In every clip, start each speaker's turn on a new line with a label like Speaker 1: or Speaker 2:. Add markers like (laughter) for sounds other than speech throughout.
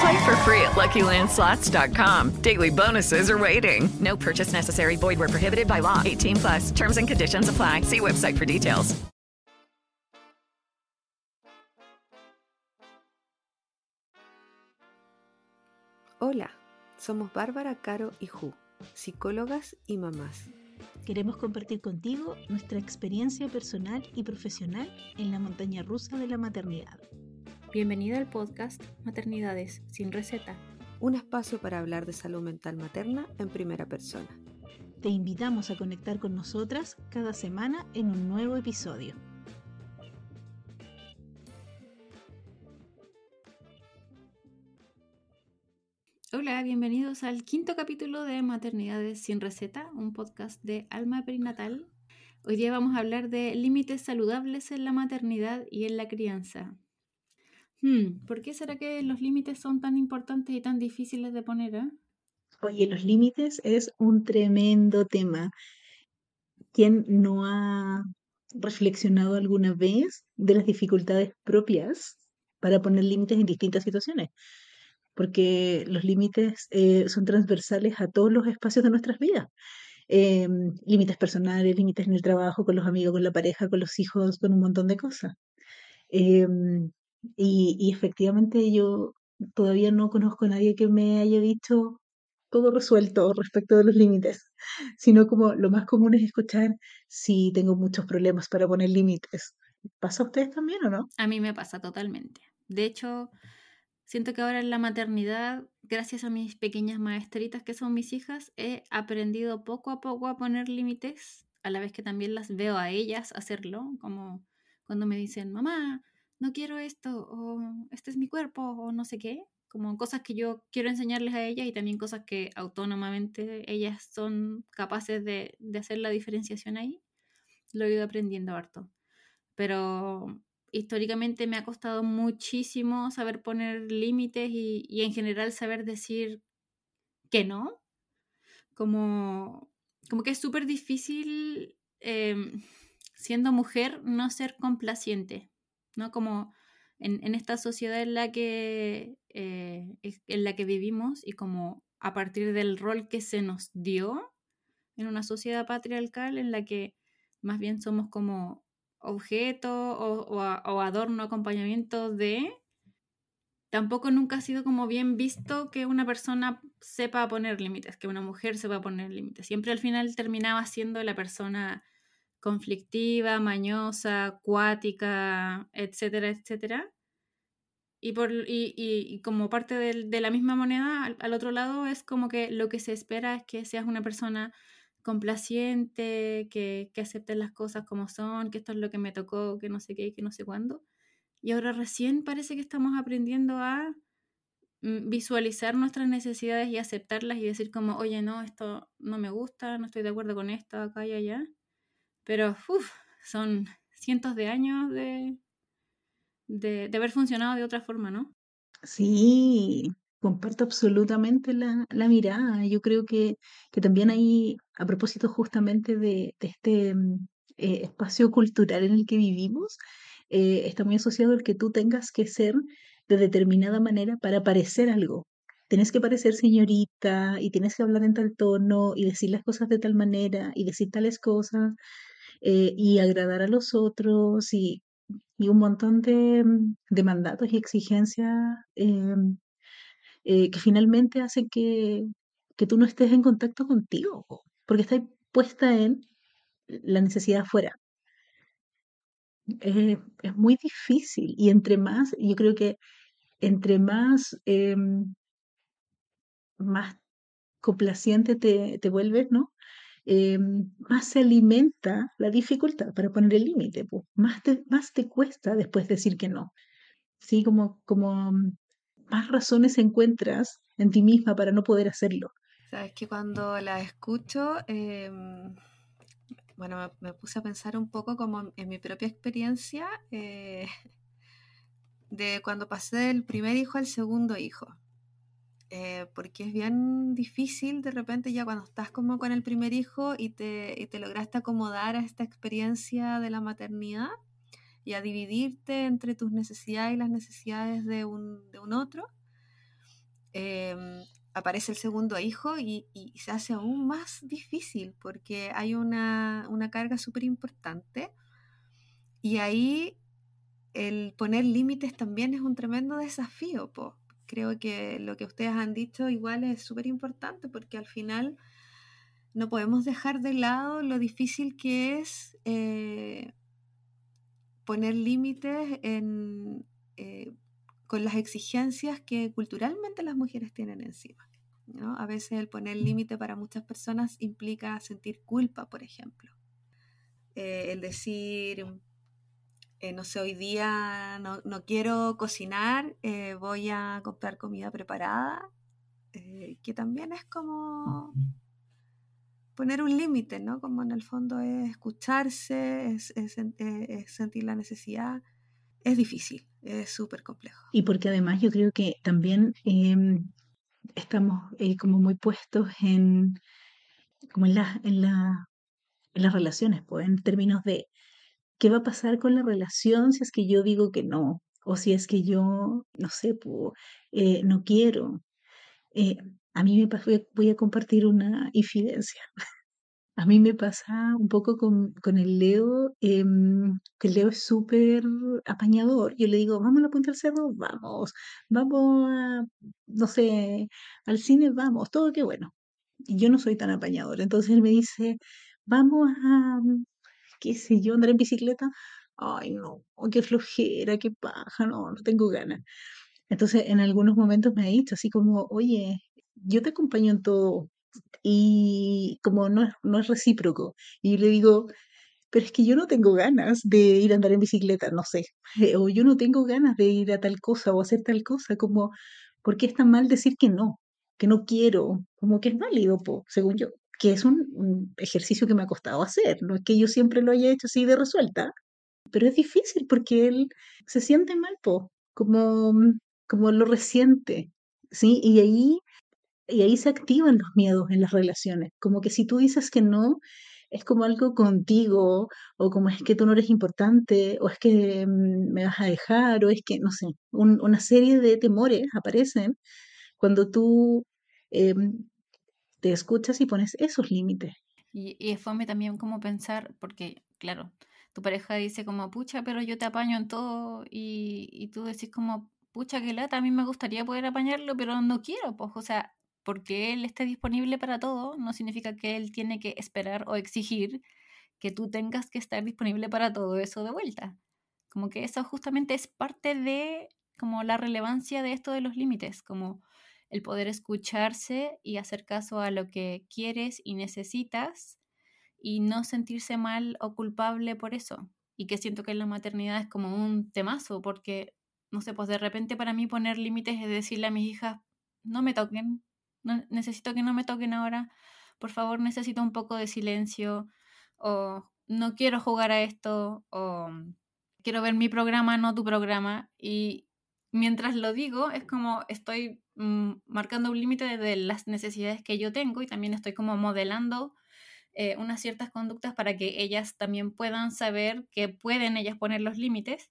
Speaker 1: Play for free at LuckyLandSlots.com. Daily bonuses are waiting. No purchase necessary. Void where prohibited by law. 18 plus. Terms and conditions apply. See website for details.
Speaker 2: Hola, somos Bárbara, Caro y Ju, psicólogas y mamás.
Speaker 3: Queremos compartir contigo nuestra experiencia personal y profesional en la montaña rusa de la maternidad.
Speaker 4: Bienvenida al podcast Maternidades sin receta.
Speaker 2: Un espacio para hablar de salud mental materna en primera persona.
Speaker 3: Te invitamos a conectar con nosotras cada semana en un nuevo episodio.
Speaker 4: Hola, bienvenidos al quinto capítulo de Maternidades sin receta, un podcast de Alma Perinatal. Hoy día vamos a hablar de límites saludables en la maternidad y en la crianza. Hmm, ¿Por qué será que los límites son tan importantes y tan difíciles de poner? Eh?
Speaker 3: Oye, los límites es un tremendo tema. ¿Quién no ha reflexionado alguna vez de las dificultades propias para poner límites en distintas situaciones? porque los límites eh, son transversales a todos los espacios de nuestras vidas. Em, límites personales, límites en el trabajo, con los amigos, con la pareja, con los hijos, con un montón de cosas. Em, y, efectivamente yo todavía no conozco a nadie que me haya dicho todo resuelto respecto de los límites, sino como lo más común es escuchar si tengo muchos problemas para poner límites. ¿Pasa a ustedes también o no?
Speaker 4: A mí me pasa totalmente. De hecho, Siento que ahora en la maternidad, gracias a mis pequeñas maestritas que son mis hijas, he aprendido poco a poco a poner límites, a la vez que también las veo a ellas hacerlo, como cuando me dicen, mamá, no quiero esto, o este es mi cuerpo, o no sé qué, como cosas que yo quiero enseñarles a ellas y también cosas que autónomamente ellas son capaces de, de hacer la diferenciación ahí. Lo he ido aprendiendo harto. Pero históricamente me ha costado muchísimo saber poner límites y, en general saber decir que no. Como, como que es súper difícil em, siendo mujer no ser complaciente, ¿no? Como en, esta sociedad en la, que, eh, en la que vivimos y como a partir del rol que se nos dio en una sociedad patriarcal en la que más bien somos como objeto o, adorno, acompañamiento de, tampoco nunca ha sido como bien visto que una persona sepa poner límites, que una mujer sepa poner límites. Siempre al final terminaba siendo la persona conflictiva, mañosa, acuática, etcétera, etcétera. Y, por, y, como parte de, la misma moneda, al, al, otro lado es como que lo que se espera es que seas una persona complaciente, que, que acepten las cosas como son, que esto es lo que me tocó, que no sé qué, que no sé cuándo. Y ahora recién parece que estamos aprendiendo a mm, visualizar nuestras necesidades y aceptarlas y decir como, oye, no, esto no me gusta, no estoy de acuerdo con esto, acá y allá. Pero son cientos de años de, de, de haber funcionado de otra forma, ¿no?
Speaker 3: Sí, Comparto absolutamente la, la mirada. Yo creo que, que también hay, a propósito justamente de, de este mm, eh, espacio cultural en el que vivimos, eh, está muy asociado el que tú tengas que ser de determinada manera para parecer algo. Tienes que parecer señorita y tienes que hablar en tal tono y decir las cosas de tal manera y decir tales cosas eh, y agradar a los otros y, y un montón de, mm, mandatos y exigencias em, eh, que finalmente hace que, que tú no estés en contacto contigo, porque estás puesta en la necesidad afuera. es muy difícil y entre más, yo creo que entre más, em, más complaciente te, te vuelves, ¿no? Em, más se alimenta la dificultad para poner el límite, po, más te, más te cuesta después decir que no. Sí, como, como mm, más razones encuentras en ti misma para no poder hacerlo.
Speaker 2: Sabes que cuando la escucho, em, bueno, me, me puse a pensar un poco como en mi propia experiencia eh, (laughs) de cuando pasé del primer hijo al segundo hijo. Eh, porque es bien difícil de repente ya cuando estás como con el primer hijo y te, y te lograste acomodar a esta experiencia de la maternidad y a dividirte entre tus necesidades y las necesidades de un, de un otro, em, aparece el segundo hijo y, y, se hace aún más difícil porque hay una, una carga súper importante y ahí el poner límites también es un tremendo desafío, po, creo que lo que ustedes han dicho igual es súper importante porque al final no podemos dejar de lado lo difícil que es eh, poner límites en, eh, con las exigencias que culturalmente las mujeres tienen encima. ¿no? A veces el poner límite para muchas personas implica sentir culpa, por ejemplo. Eh, el decir, eh, no sé, hoy día no, no quiero cocinar, eh, voy a comprar comida preparada, eh, que también es como poner un límite, ¿no? Como en el fondo es escucharse, es, es, es sentir la necesidad. Es difícil, es súper complejo.
Speaker 3: Y porque además yo creo que también em, estamos como muy puestos en, como en, la, en, la, en las relaciones, pues, en términos de ¿Qué va a pasar con la relación si es que yo digo que no? O si es que yo, no sé, eh, no quiero. Eh, a mí me pasa, voy a compartir una infidencia. A mí me pasa un poco con, con el Leo, em, que el Leo es súper apañador. Yo le digo, vamos a la Punta del Cerro, vamos, vamos a, no sé, al cine, vamos, todo qué bueno. Y yo no soy tan apañador. Entonces él me dice, vamos a, qué sé yo, andar en bicicleta, ay no, qué flojera, qué paja, no, no tengo ganas. Entonces, en algunos momentos me ha dicho así como, oye, yo te acompaño en todo y como no es, no es recíproco. Y yo le digo, pero es que yo no tengo ganas de ir a andar en bicicleta, no sé, (laughs) o yo no tengo ganas de ir a tal cosa o hacer tal cosa, como, ¿por qué es tan mal decir que no? Que no quiero, como que es válido, po, según yo que es un, ejercicio que me ha costado hacer, no es que yo siempre lo haya hecho así de resuelta, pero es difícil porque él se siente mal, po, como, como lo resiente, ¿sí? Y ahí, y ahí se activan los miedos en las relaciones, como que si tú dices que no, es como algo contigo, o como es que tú no eres importante, o es que me vas a dejar, o es que, no sé, un, una serie de temores aparecen cuando tú eh, te escuchas y pones esos límites.
Speaker 4: Y, y es fome también como pensar, porque claro, tu pareja dice como, pucha, pero yo te apaño en todo y, y tú decís como, pucha, que lata, a mí me gustaría poder apañarlo, pero no quiero, pues, o sea, porque él esté disponible para todo, no significa que él tiene que esperar o exigir que tú tengas que estar disponible para todo eso de vuelta. Como que eso justamente es parte de como la relevancia de esto de los límites, como el poder escucharse y hacer caso a lo que quieres y necesitas y no sentirse mal o culpable por eso. Y que siento que en la maternidad es como un temazo, porque, no sé, pues de repente para mí poner límites es decirle a mis hijas, no me toquen, no, necesito que no me toquen ahora, por favor necesito un poco de silencio, o no quiero jugar a esto, o quiero ver mi programa, no tu programa. Y mientras lo digo, es como estoy Mm, marcando un límite de las necesidades que yo tengo y también estoy como modelando eh, unas ciertas conductas para que ellas también puedan saber que pueden ellas poner los límites,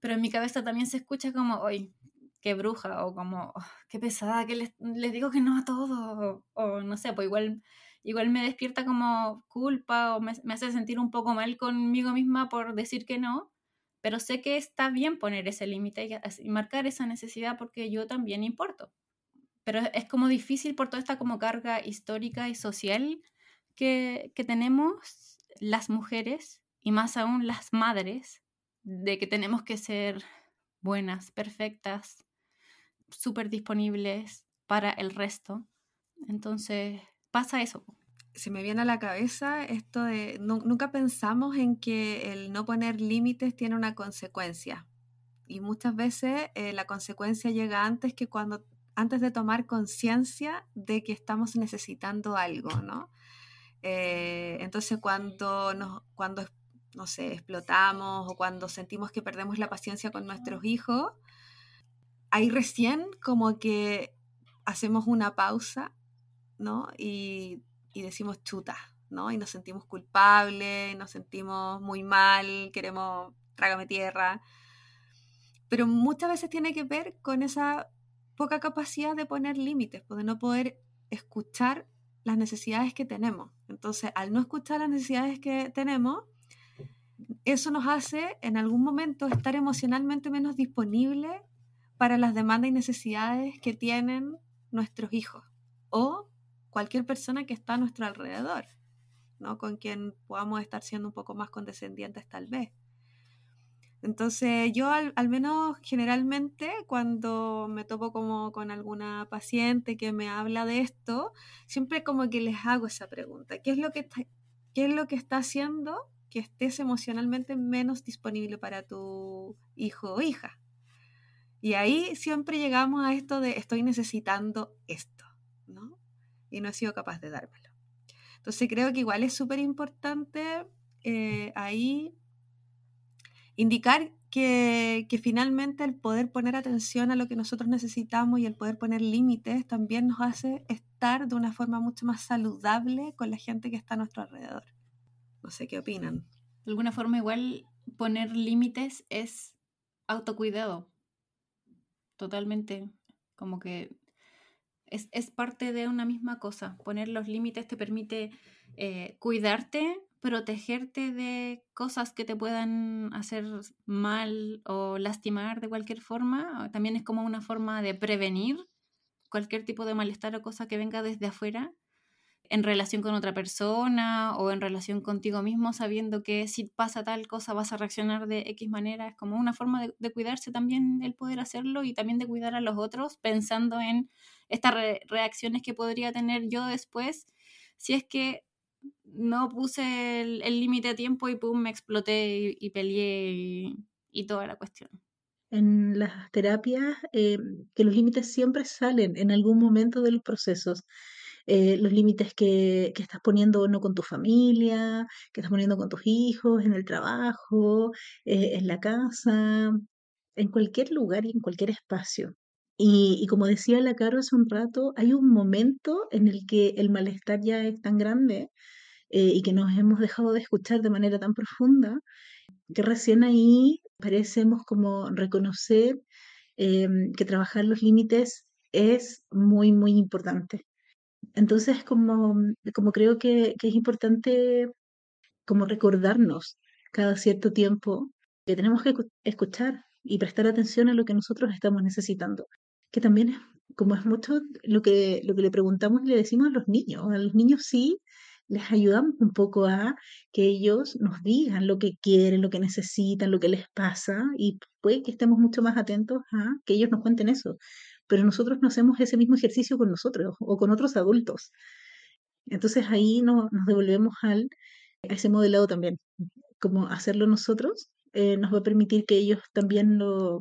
Speaker 4: pero en mi cabeza también se escucha como, hoy qué bruja, o como, oh, qué pesada, que les, digo que no a todo, o, no sé, pues igual, igual me despierta como culpa o me hace sentir un poco mal conmigo misma por decir que no, pero sé que está bien poner ese límite y marcar esa necesidad porque yo también importo pero es como difícil por toda esta como carga histórica y social que, que tenemos las mujeres y más aún las madres de que tenemos que ser buenas, perfectas, súper disponibles para el resto. Entonces pasa eso.
Speaker 2: Se me viene a la cabeza esto de nunca pensamos en que el no poner límites tiene una consecuencia. Y muchas veces eh, la consecuencia llega antes que cuando antes de tomar conciencia de que estamos necesitando algo, ¿no? Eh, entonces cuando nos, cuando no sé, explotamos o cuando sentimos que perdemos la paciencia con nuestros hijos, ahí recién como que hacemos una pausa, ¿no? Y, y decimos chuta, ¿no? Y nos sentimos culpables, nos sentimos muy mal, queremos trágame tierra. Pero muchas veces tiene que ver con esa poca capacidad de poner límites, pues, de no poder escuchar las necesidades que tenemos. Entonces, al no escuchar las necesidades que tenemos, eso nos hace en algún momento estar emocionalmente menos disponibles para las demandas y necesidades que tienen nuestros hijos o cualquier persona que está a nuestro alrededor, ¿no? con quien podamos estar siendo un poco más condescendientes tal vez. Entonces yo al, menos generalmente cuando me topo como con alguna paciente que me habla de esto, siempre como que les hago esa pregunta, ¿qué es lo que qué es lo que está haciendo que estés emocionalmente menos disponible para tu hijo o hija. Y ahí siempre llegamos a esto de estoy necesitando esto. Y no he sido capaz de dármelo. Entonces creo que igual es súper importante eh, ahí indicar que, que, finalmente el poder poner atención a lo que nosotros necesitamos y el poder poner límites también nos hace estar de una forma mucho más saludable con la gente que está a nuestro alrededor. No sé qué opinan.
Speaker 4: De alguna forma igual poner límites es autocuidado. Totalmente. Como que es, parte de una misma cosa. Poner los límites te permite eh, cuidarte, protegerte de cosas que te puedan hacer mal o lastimar de cualquier forma. También es como una forma de prevenir cualquier tipo de malestar o cosa que venga desde afuera en relación con otra persona o en relación contigo mismo, sabiendo que si pasa tal cosa vas a reaccionar de X manera. Es como una forma de, cuidarse también el poder hacerlo y también de cuidar a los otros, pensando en estas reacciones que podría tener yo después si es que no puse el límite a tiempo y pum, me exploté y, peleé y, toda la cuestión.
Speaker 3: En las terapias, eh, que los límites siempre salen en algún momento de los procesos. Eh, los límites que, que, estás poniendo no con tu familia, que estás poniendo con tus hijos, en el trabajo, eh, en la casa, en cualquier lugar y en cualquier espacio. Y, como decía la Caro hace un rato, hay un momento en el que el malestar ya es tan grande eh, y que nos hemos dejado de escuchar de manera tan profunda, que recién ahí parecemos como reconocer em, que trabajar los límites es muy, muy importante. Entonces, como, como creo que, que es importante como recordarnos cada cierto tiempo que tenemos que escuchar y prestar atención a lo que nosotros estamos necesitando. Que también es, como es mucho lo que, lo que le preguntamos y le decimos a los niños. A los niños sí les ayudamos un poco a que ellos nos digan lo que quieren, lo que necesitan, lo que les pasa y puede que estemos mucho más atentos a que ellos nos cuenten eso pero nosotros no hacemos ese mismo ejercicio con nosotros o con otros adultos. Entonces ahí nos devolvemos al, a ese modelado también. Como hacerlo nosotros eh, nos va a permitir que ellos también lo,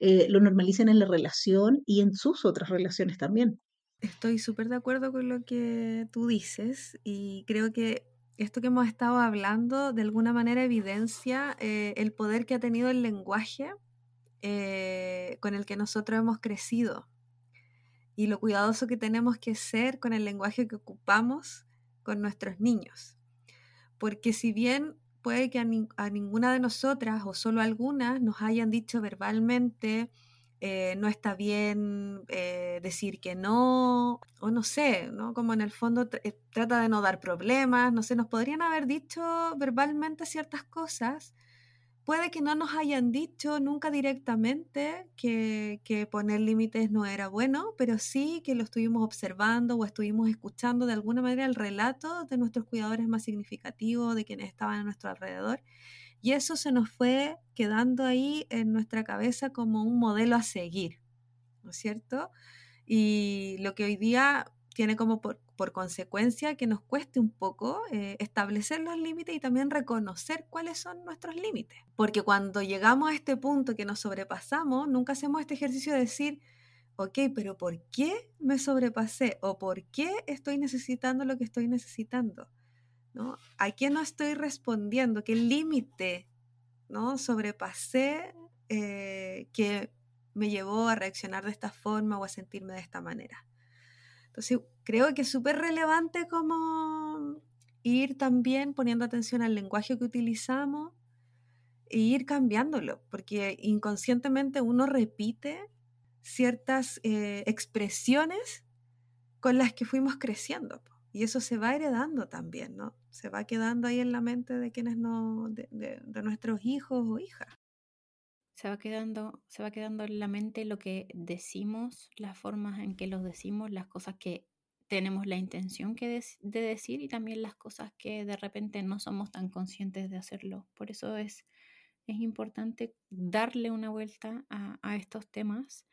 Speaker 3: eh, lo normalicen en la relación y en sus otras relaciones también.
Speaker 2: Estoy súper de acuerdo con lo que tú dices y creo que esto que hemos estado hablando de alguna manera evidencia eh, el poder que ha tenido el lenguaje eh, con el que nosotros hemos crecido y lo cuidadoso que tenemos que ser con el lenguaje que ocupamos con nuestros niños. Porque si bien puede que a, ninguna de nosotras o solo algunas nos hayan dicho verbalmente, eh, no está bien eh, decir que no, o no sé, ¿no? Como en el fondo trata de no dar problemas, no sé, nos podrían haber dicho verbalmente ciertas cosas puede que no nos hayan dicho nunca directamente que, poner límites no era bueno, pero sí que lo estuvimos observando o estuvimos escuchando de alguna manera el relato de nuestros cuidadores más significativos, de quienes estaban a nuestro alrededor. Y eso se nos fue quedando ahí en nuestra cabeza como un modelo a seguir, ¿no es cierto? Y lo que hoy día tiene como por, consecuencia que nos cueste un poco eh, establecer los límites y también reconocer cuáles son nuestros límites. Porque cuando llegamos a este punto que nos sobrepasamos, nunca hacemos este ejercicio de decir, ok, pero ¿por qué me sobrepasé? ¿O por qué estoy necesitando lo que estoy necesitando? ¿No? ¿A qué no estoy respondiendo? ¿Qué límite ¿no? sobrepasé eh, que me llevó a reaccionar de esta forma o a sentirme de esta manera? Creo que es súper relevante como ir también poniendo atención al lenguaje que utilizamos e ir cambiándolo, porque inconscientemente uno repite ciertas eh, expresiones con las que fuimos creciendo. Y eso se va heredando también, ¿no? Se va quedando ahí en la mente de quienes no, de, de, nuestros hijos o hijas.
Speaker 4: Se va, quedando, se va quedando en la mente lo que decimos, las formas en que los decimos, las cosas que tenemos la intención que de, decir y también las cosas que de repente no somos tan conscientes de hacerlo. Por eso es, es importante darle una vuelta a, estos temas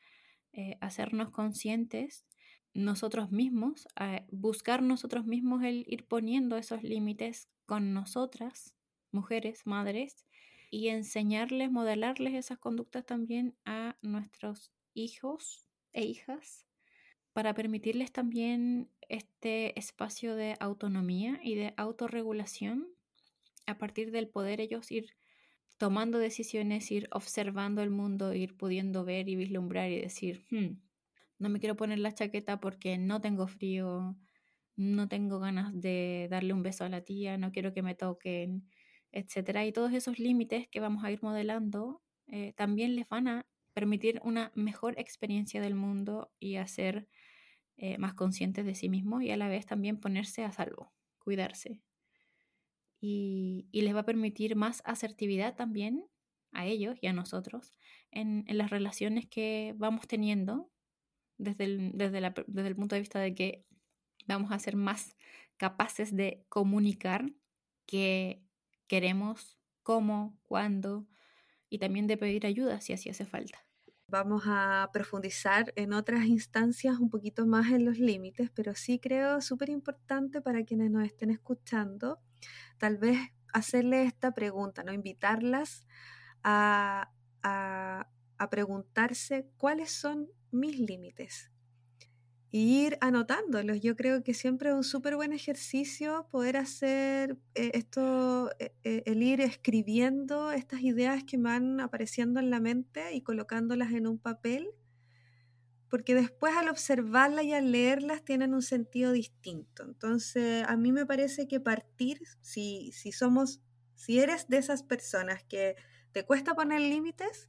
Speaker 4: eh, hacernos conscientes nosotros mismos, buscar nosotros mismos el ir poniendo esos límites con nosotras, mujeres, madres, y enseñarles, modelarles esas conductas también a nuestros hijos e hijas para permitirles también este espacio de autonomía y de autorregulación a partir del poder ellos ir tomando decisiones, ir observando el mundo, ir pudiendo ver y vislumbrar y decir, hmm, no me quiero poner la chaqueta porque no tengo frío, no tengo ganas de darle un beso a la tía, no quiero que me toquen, etcétera. Y todos esos límites que vamos a ir modelando eh, también les van a permitir una mejor experiencia del mundo y hacer eh, más conscientes de sí mismos y a la vez también ponerse a salvo, cuidarse, y, les va a permitir más asertividad también a ellos y a nosotros en, las relaciones que vamos teniendo desde desde, desde el punto de vista de que vamos a ser más capaces de comunicar que queremos, cómo, cuándo y también de pedir ayuda si así hace falta.
Speaker 2: Vamos a profundizar en otras instancias un poquito más en los límites, pero sí creo súper importante para quienes nos estén escuchando tal vez hacerle esta pregunta, ¿no? Invitarlas a, preguntarse cuáles son mis límites ir anotándolos. Yo creo que siempre es un súper buen ejercicio poder hacer eh, esto, eh, eh, el ir escribiendo estas ideas que van apareciendo en la mente y colocándolas en un papel porque después al observarlas y al leerlas tienen un sentido distinto. Entonces, a mí me parece que partir, si, si somos, si eres de esas personas que te cuesta poner límites,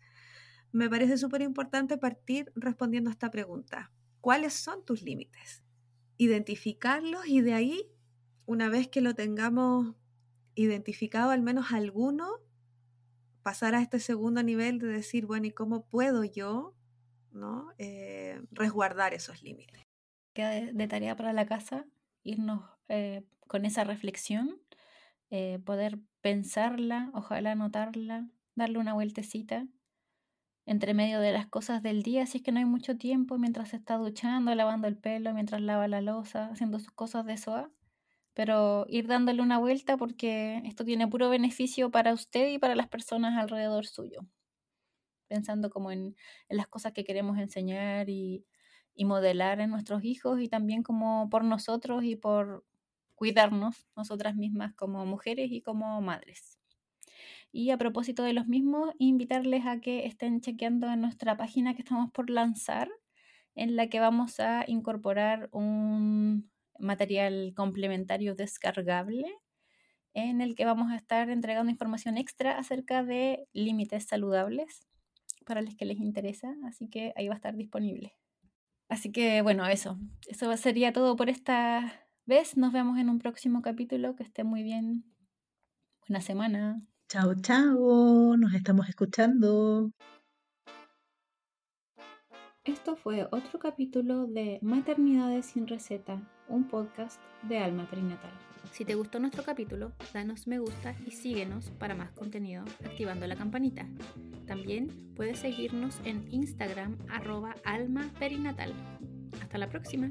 Speaker 2: me parece súper importante partir respondiendo a esta pregunta. ¿Cuáles son tus límites? Identificarlos y de ahí, una vez que lo tengamos identificado al menos alguno, pasar a este segundo nivel de decir, bueno, ¿y cómo puedo yo ¿no? Eh, resguardar esos límites.
Speaker 4: Queda de, tarea para la casa irnos eh, con esa reflexión, eh, poder pensarla, ojalá anotarla, darle una vueltecita entre medio de las cosas del día, si es que no hay mucho tiempo, mientras se está duchando, lavando el pelo, mientras lava la losa, haciendo sus cosas de SOA, pero ir dándole una vuelta porque esto tiene puro beneficio para usted y para las personas alrededor suyo pensando como en, las cosas que queremos enseñar y, modelar en nuestros hijos y también como por nosotros y por cuidarnos nosotras mismas como mujeres y como madres. Y a propósito de los mismos, invitarles a que estén chequeando en nuestra página que estamos por lanzar, en la que vamos a incorporar un material complementario descargable en el que vamos a estar entregando información extra acerca de límites saludables para los que les interesa, así que ahí va a estar disponible. Así que bueno, eso. Eso sería todo por esta vez. Nos vemos en un próximo capítulo. Que esté muy bien. Buena semana.
Speaker 3: Chao, chao. Nos estamos escuchando.
Speaker 4: Esto fue otro capítulo de Maternidades sin receta, un podcast de Alma Trinatal. Si te gustó nuestro capítulo, danos me gusta y síguenos para más contenido activando la campanita. También puedes seguirnos en Instagram arroba alma perinatal. Hasta la próxima.